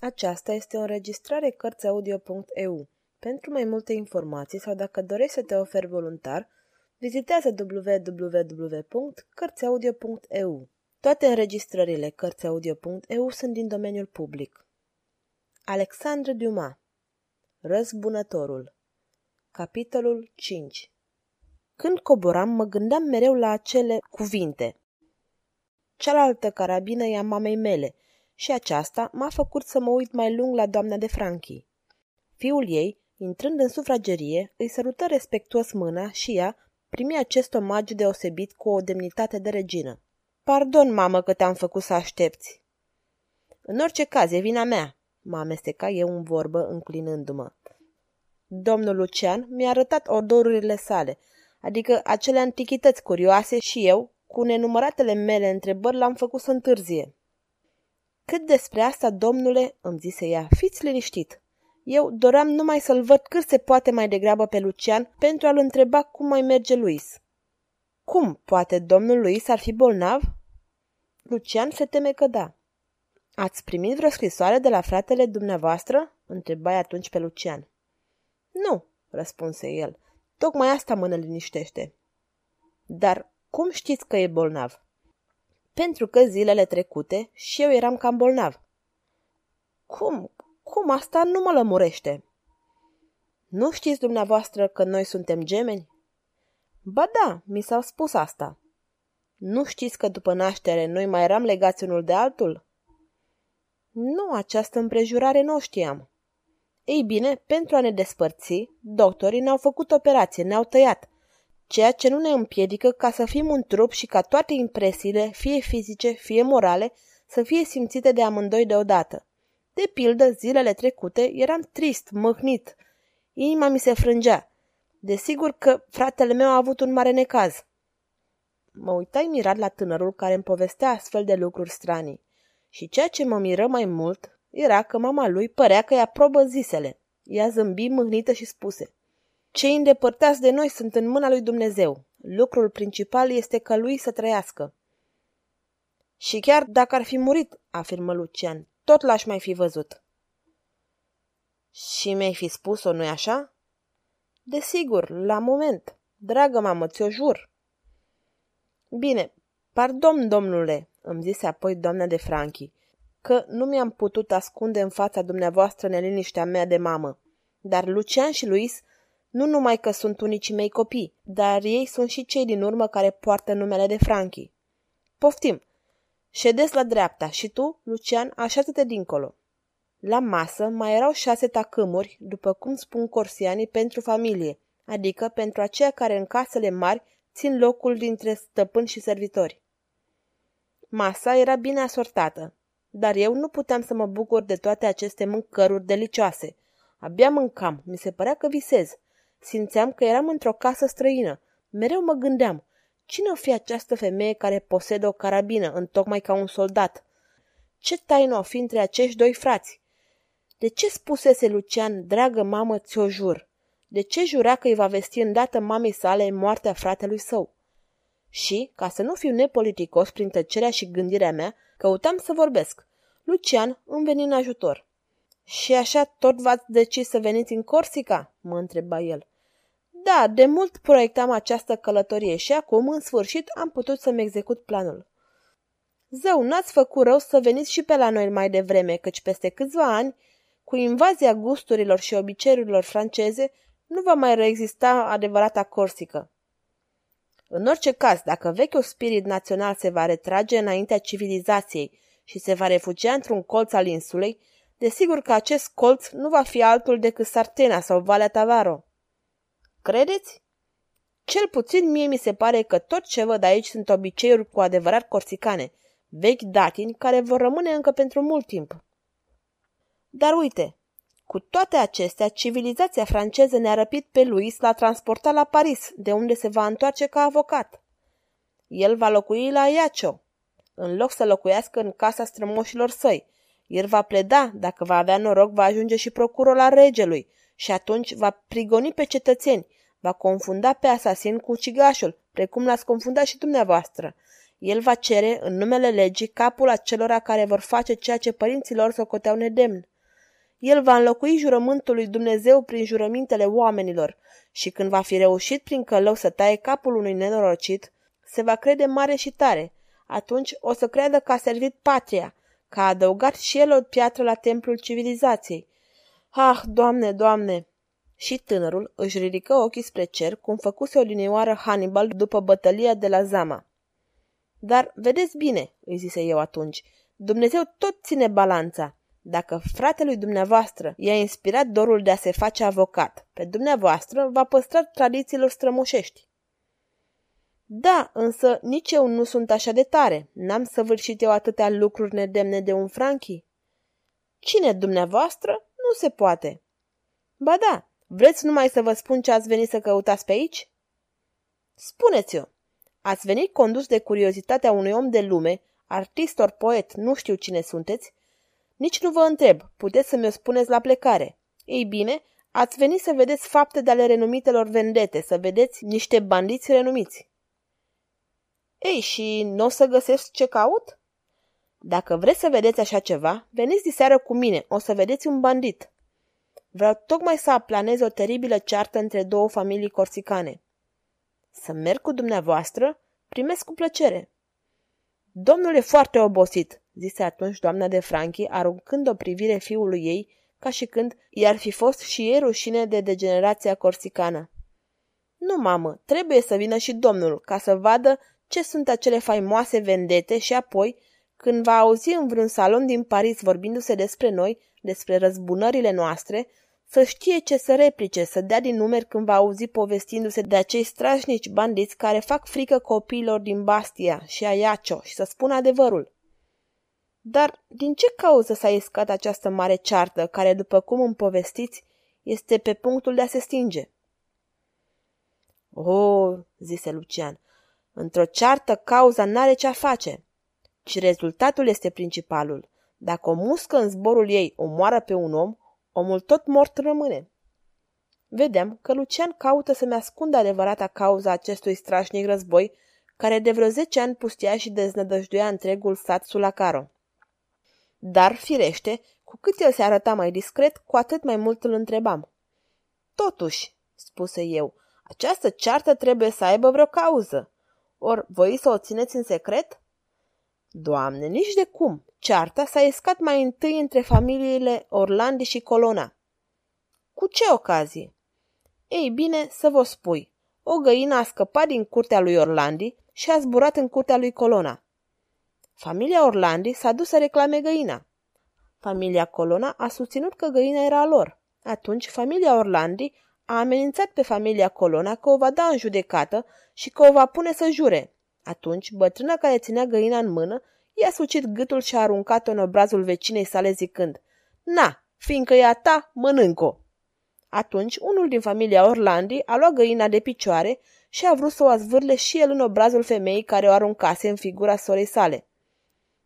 Aceasta este o înregistrare Cărțiaudio.eu. Pentru mai multe informații sau dacă dorești să te oferi voluntar, vizitează www.cărțiaudio.eu. Toate înregistrările Cărțiaudio.eu sunt din domeniul public. Alexandre Dumas Răzbunătorul Capitolul 5 Când coboram, mă gândeam mereu la acele cuvinte. Cealaltă carabină e a mamei mele – și aceasta m-a făcut să mă uit mai lung la doamna de Franchi. Fiul ei, intrând în sufragerie, îi sărută respectuos mâna și ea primi acest omagiu deosebit cu o demnitate de regină. Pardon, mamă, că te-am făcut să aștepți. În orice caz, e vina mea, m-a amestecat eu în vorbă, înclinându-mă. Domnul Lucian mi-a arătat odorurile sale, adică acele antichități curioase și eu, cu nenumăratele mele întrebări, l-am făcut să întârzie. Cât despre asta, domnule, îmi zise ea, fiți liniștit. Eu doream numai să-l văd cât se poate mai degrabă pe Lucian pentru a-l întreba cum mai merge Luis. Cum, poate domnul Luis ar fi bolnav? Lucian se teme că da. Ați primit vreo scrisoare de la fratele dumneavoastră? Întrebai atunci pe Lucian. Nu, răspunse el. Tocmai asta mă liniștește. Dar cum știți că e bolnav? Pentru că zilele trecute și eu eram cam bolnav. Cum? Cum asta nu mă lămurește? Nu știți dumneavoastră că noi suntem gemeni? Ba da, mi s-au spus asta. Nu știți că după naștere noi mai eram legați unul de altul? Nu, această împrejurare nu o știam. Ei bine, pentru a ne despărți, doctorii ne-au făcut operație, ne-au tăiat ceea ce nu ne împiedică ca să fim un trup și ca toate impresiile, fie fizice, fie morale, să fie simțite de amândoi deodată. De pildă, zilele trecute eram trist, măhnit. Inima mi se frângea. Desigur că fratele meu a avut un mare necaz. Mă uitai mirat la tânărul care îmi povestea astfel de lucruri stranii. Și ceea ce mă miră mai mult era că mama lui părea că i-a probă zisele. Ea zâmbi mâhnită și spuse – cei îndepărtați de noi sunt în mâna lui Dumnezeu. Lucrul principal este ca lui să trăiască. Și chiar dacă ar fi murit, afirmă Lucian, tot l-aș mai fi văzut. Și mi-ai fi spus-o, nu-i așa? Desigur, la moment. Dragă mamă, ți-o jur. Bine, pardon, domnule, îmi zise apoi doamna de Franchi, că nu mi-am putut ascunde în fața dumneavoastră neliniștea mea de mamă. Dar Lucian și Luis nu numai că sunt unicii mei copii, dar ei sunt și cei din urmă care poartă numele de Franchi. Poftim! Ședeți la dreapta și tu, Lucian, așează-te dincolo. La masă mai erau șase tacâmuri, după cum spun corsianii, pentru familie, adică pentru aceia care în casele mari țin locul dintre stăpâni și servitori. Masa era bine asortată, dar eu nu puteam să mă bucur de toate aceste mâncăruri delicioase. Abia mâncam, mi se părea că visez. Simțeam că eram într-o casă străină. Mereu mă gândeam, cine o fi această femeie care posedă o carabină, întocmai ca un soldat? Ce taină o fi între acești doi frați? De ce spusese Lucian, dragă mamă, ți-o jur? De ce jura că îi va vesti îndată mamei sale moartea fratelui său? Și, ca să nu fiu nepoliticos prin tăcerea și gândirea mea, căutam să vorbesc. Lucian îmi veni în ajutor. Și așa tot v-ați decis să veniți în Corsica?" mă întreba el. Da, de mult proiectam această călătorie și acum, în sfârșit, am putut să-mi execut planul. Zău, n-ați făcut rău să veniți și pe la noi mai devreme, căci peste câțiva ani, cu invazia gusturilor și obiceiurilor franceze, nu va mai reexista adevărata Corsică. În orice caz, dacă vechiul spirit național se va retrage înaintea civilizației și se va refugia într-un colț al insulei, desigur că acest colț nu va fi altul decât Sartena sau Valea Tavaro. Credeți? Cel puțin mie mi se pare că tot ce văd aici sunt obiceiuri cu adevărat corsicane, vechi datini care vor rămâne încă pentru mult timp. Dar uite, cu toate acestea, civilizația franceză ne-a răpit pe Louis la transporta la Paris, de unde se va întoarce ca avocat. El va locui la Iacio, în loc să locuiască în casa strămoșilor săi. El va pleda, dacă va avea noroc, va ajunge și procuror la regelui și atunci va prigoni pe cetățeni, va confunda pe asasin cu ucigașul, precum l-ați confundat și dumneavoastră. El va cere, în numele legii, capul acelora care vor face ceea ce părinții lor socoteau nedemn. El va înlocui jurământul lui Dumnezeu prin jurămintele oamenilor și când va fi reușit prin călău să taie capul unui nenorocit, se va crede mare și tare. Atunci o să creadă că a servit patria, că a adăugat și el o piatră la templul civilizației. Ah, Doamne, Doamne! Și tânărul își ridică ochii spre cer, cum făcuse o linioară Hannibal după bătălia de la Zama. Dar vedeți bine, îi zise eu atunci, Dumnezeu tot ține balanța. Dacă fratelui dumneavoastră i-a inspirat dorul de a se face avocat, pe dumneavoastră va păstra tradițiilor strămoșești. Da, însă nici eu nu sunt așa de tare. N-am săvârșit eu atâtea lucruri nedemne de un franchi. Cine dumneavoastră? Nu se poate. Ba da, vreți numai să vă spun ce ați venit să căutați pe aici? Spuneți-o. Ați venit condus de curiozitatea unui om de lume, artist ori poet, nu știu cine sunteți, nici nu vă întreb, puteți să mi-o spuneți la plecare. Ei bine, ați venit să vedeți fapte de ale renumitelor vendete, să vedeți niște bandiți renumiți. Ei, și nu o să găsesc ce caut? Dacă vreți să vedeți așa ceva, veniți diseară cu mine, o să vedeți un bandit. Vreau tocmai să aplanez o teribilă ceartă între două familii corsicane. Să merg cu dumneavoastră? Primesc cu plăcere. Domnul e foarte obosit, zise atunci doamna de Franchi, aruncând o privire fiului ei, ca și când i-ar fi fost și ei rușine de degenerația corsicană. Nu, mamă, trebuie să vină și domnul, ca să vadă ce sunt acele faimoase vendete și apoi, când va auzi în vreun salon din Paris vorbindu-se despre noi, despre răzbunările noastre, să știe ce să replice, să dea din numeri când va auzi povestindu-se de acei strașnici bandiți care fac frică copiilor din Bastia și Ayacho și să spună adevărul. Dar din ce cauză s-a iscat această mare ceartă, care, după cum îmi povestiți, este pe punctul de a se stinge? O, oh, zise Lucian, într-o ceartă cauza n-are ce-a face, ci rezultatul este principalul. Dacă o muscă în zborul ei omoară pe un om, omul tot mort rămâne. Vedem că Lucian caută să-mi ascundă adevărata cauza acestui strașnic război, care de vreo zece ani pustia și deznădăjduia întregul sat Sulacaro. Dar, firește, cu cât el se arăta mai discret, cu atât mai mult îl întrebam. Totuși, spuse eu, această ceartă trebuie să aibă vreo cauză. Or, voi să o țineți în secret? Doamne, nici de cum. Cearta s-a escat mai întâi între familiile Orlandi și Colona. Cu ce ocazie? Ei bine, să vă spui. O găină a scăpat din curtea lui Orlandi și a zburat în curtea lui Colona. Familia Orlandi s-a dus să reclame găina. Familia Colona a susținut că găina era a lor. Atunci, familia Orlandi a amenințat pe familia Colona că o va da în judecată și că o va pune să jure. Atunci, bătrâna care ținea găina în mână i-a sucit gâtul și a aruncat-o în obrazul vecinei sale zicând, Na, fiindcă e a ta, mănânc-o. Atunci, unul din familia Orlandi a luat găina de picioare și a vrut să o azvârle și el în obrazul femeii care o aruncase în figura sorei sale.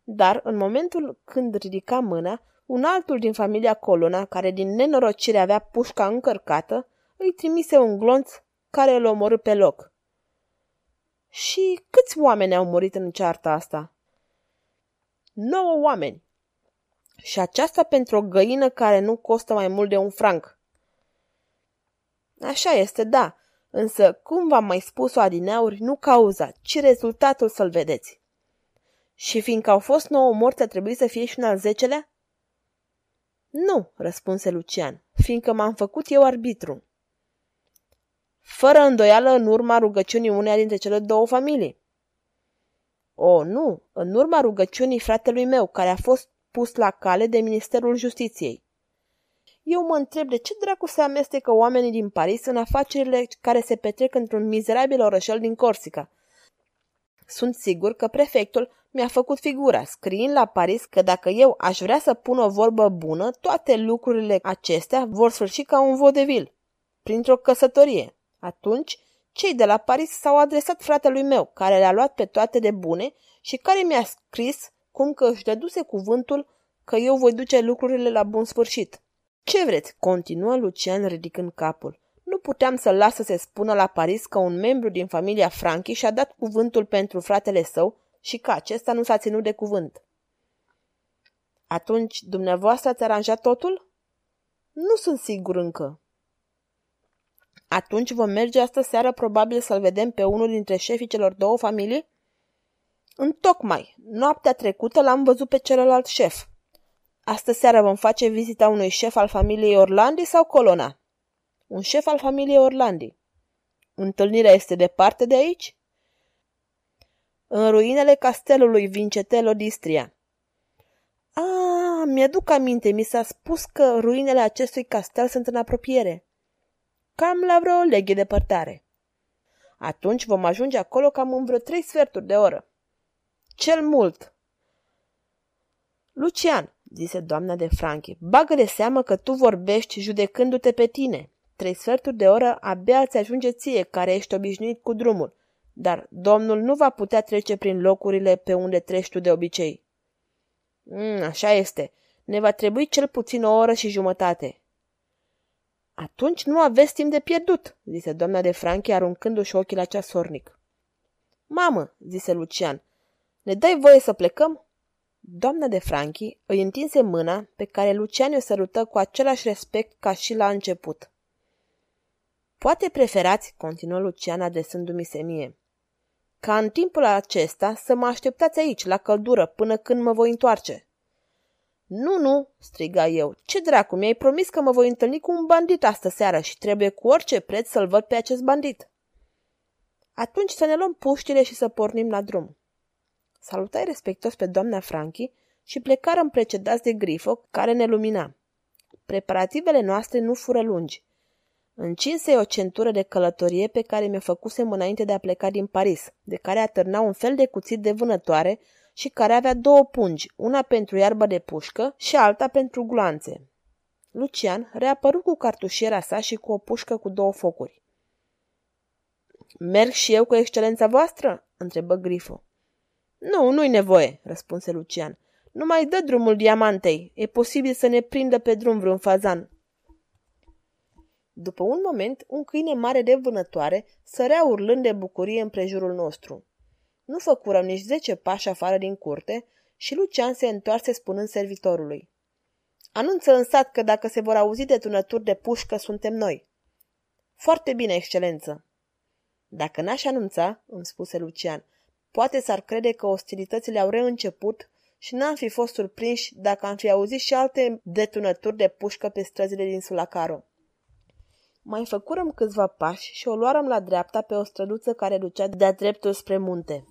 Dar, în momentul când ridica mâna, un altul din familia Colona, care din nenorocire avea pușca încărcată, îi trimise un glonț care îl omorâ pe loc. Și câți oameni au murit în cearta asta? Nouă oameni. Și aceasta pentru o găină care nu costă mai mult de un franc. Așa este, da, însă, cum v-am mai spus-o adineauri, nu cauza, ci rezultatul să-l vedeți. Și fiindcă au fost nouă morți, a trebuit să fie și un al zecelea? Nu, răspunse Lucian, fiindcă m-am făcut eu arbitru. Fără îndoială în urma rugăciunii uneia dintre cele două familii. O, nu, în urma rugăciunii fratelui meu, care a fost pus la cale de Ministerul Justiției. Eu mă întreb de ce dracu se amestecă oamenii din Paris în afacerile care se petrec într-un mizerabil orășel din Corsica. Sunt sigur că prefectul mi-a făcut figura, scriind la Paris că dacă eu aș vrea să pun o vorbă bună, toate lucrurile acestea vor sfârși ca un vodevil, printr-o căsătorie. Atunci, cei de la Paris s-au adresat fratelui meu, care le-a luat pe toate de bune și care mi-a scris cum că își dăduse cuvântul că eu voi duce lucrurile la bun sfârșit. Ce vreți?" continuă Lucian ridicând capul. Nu puteam să-l las să se spună la Paris că un membru din familia Franchi și-a dat cuvântul pentru fratele său și că acesta nu s-a ținut de cuvânt. Atunci, dumneavoastră ați aranjat totul? Nu sunt sigur încă. Atunci vom merge astă seară probabil să-l vedem pe unul dintre șefii celor două familii? Întocmai, noaptea trecută l-am văzut pe celălalt șef. Astă seară vom face vizita unui șef al familiei Orlandi sau Colona? Un șef al familiei Orlandi. Întâlnirea este departe de aici? În ruinele castelului Vincetello d'Istria. Ah, mi-aduc aminte, mi s-a spus că ruinele acestui castel sunt în apropiere. Cam la vreo leghe depărtare. Atunci vom ajunge acolo cam în vreo trei sferturi de oră. Cel mult. Lucian, zise doamna de Franchi, bagă de seamă că tu vorbești judecându-te pe tine. Trei sferturi de oră abia ți ajunge ție, care ești obișnuit cu drumul, dar domnul nu va putea trece prin locurile pe unde treci tu de obicei. Mm, așa este. Ne va trebui cel puțin o oră și jumătate. Atunci nu aveți timp de pierdut, zise doamna de Franchi, aruncându-și ochii la ceasornic. Mamă, zise Lucian, ne dai voie să plecăm? Doamna de Franchi îi întinse mâna pe care Lucian o sărută cu același respect ca și la început. Poate preferați, continuă Lucian adresându-mi se mie, ca în timpul acesta să mă așteptați aici, la căldură, până când mă voi întoarce. Nu, nu, striga eu. Ce dracu, mi-ai promis că mă voi întâlni cu un bandit astă seară și trebuie cu orice preț să-l văd pe acest bandit. Atunci să ne luăm puștile și să pornim la drum. Salutai respectos pe doamna Franchi și plecarăm precedați de Grifo, care ne lumina. Preparativele noastre nu fură lungi. Încinse o centură de călătorie pe care mi-o făcusem înainte de a pleca din Paris, de care atârna un fel de cuțit de vânătoare și care avea două pungi, una pentru iarbă de pușcă și alta pentru gloanțe. Lucian reapărut cu cartușiera sa și cu o pușcă cu două focuri. Merg și eu cu excelența voastră?" întrebă Grifo. Nu, nu-i nevoie," răspunse Lucian. Nu mai dă drumul diamantei. E posibil să ne prindă pe drum vreun fazan. După un moment, un câine mare de vânătoare sărea urlând de bucurie în prejurul nostru. Nu făcură nici zece pași afară din curte și Lucian se întoarse spunând servitorului. Anunță în sat că dacă se vor auzi detunături de pușcă, suntem noi. Foarte bine, excelență. Dacă n-aș anunța, îmi spuse Lucian, poate s-ar crede că ostilitățile au reînceput și n-am fi fost surprinși dacă am fi auzit și alte detunături de pușcă pe străzile din Sulacaro. Mai făcurăm câțiva pași și o luarăm la dreapta pe o străduță care ducea de-a dreptul spre munte.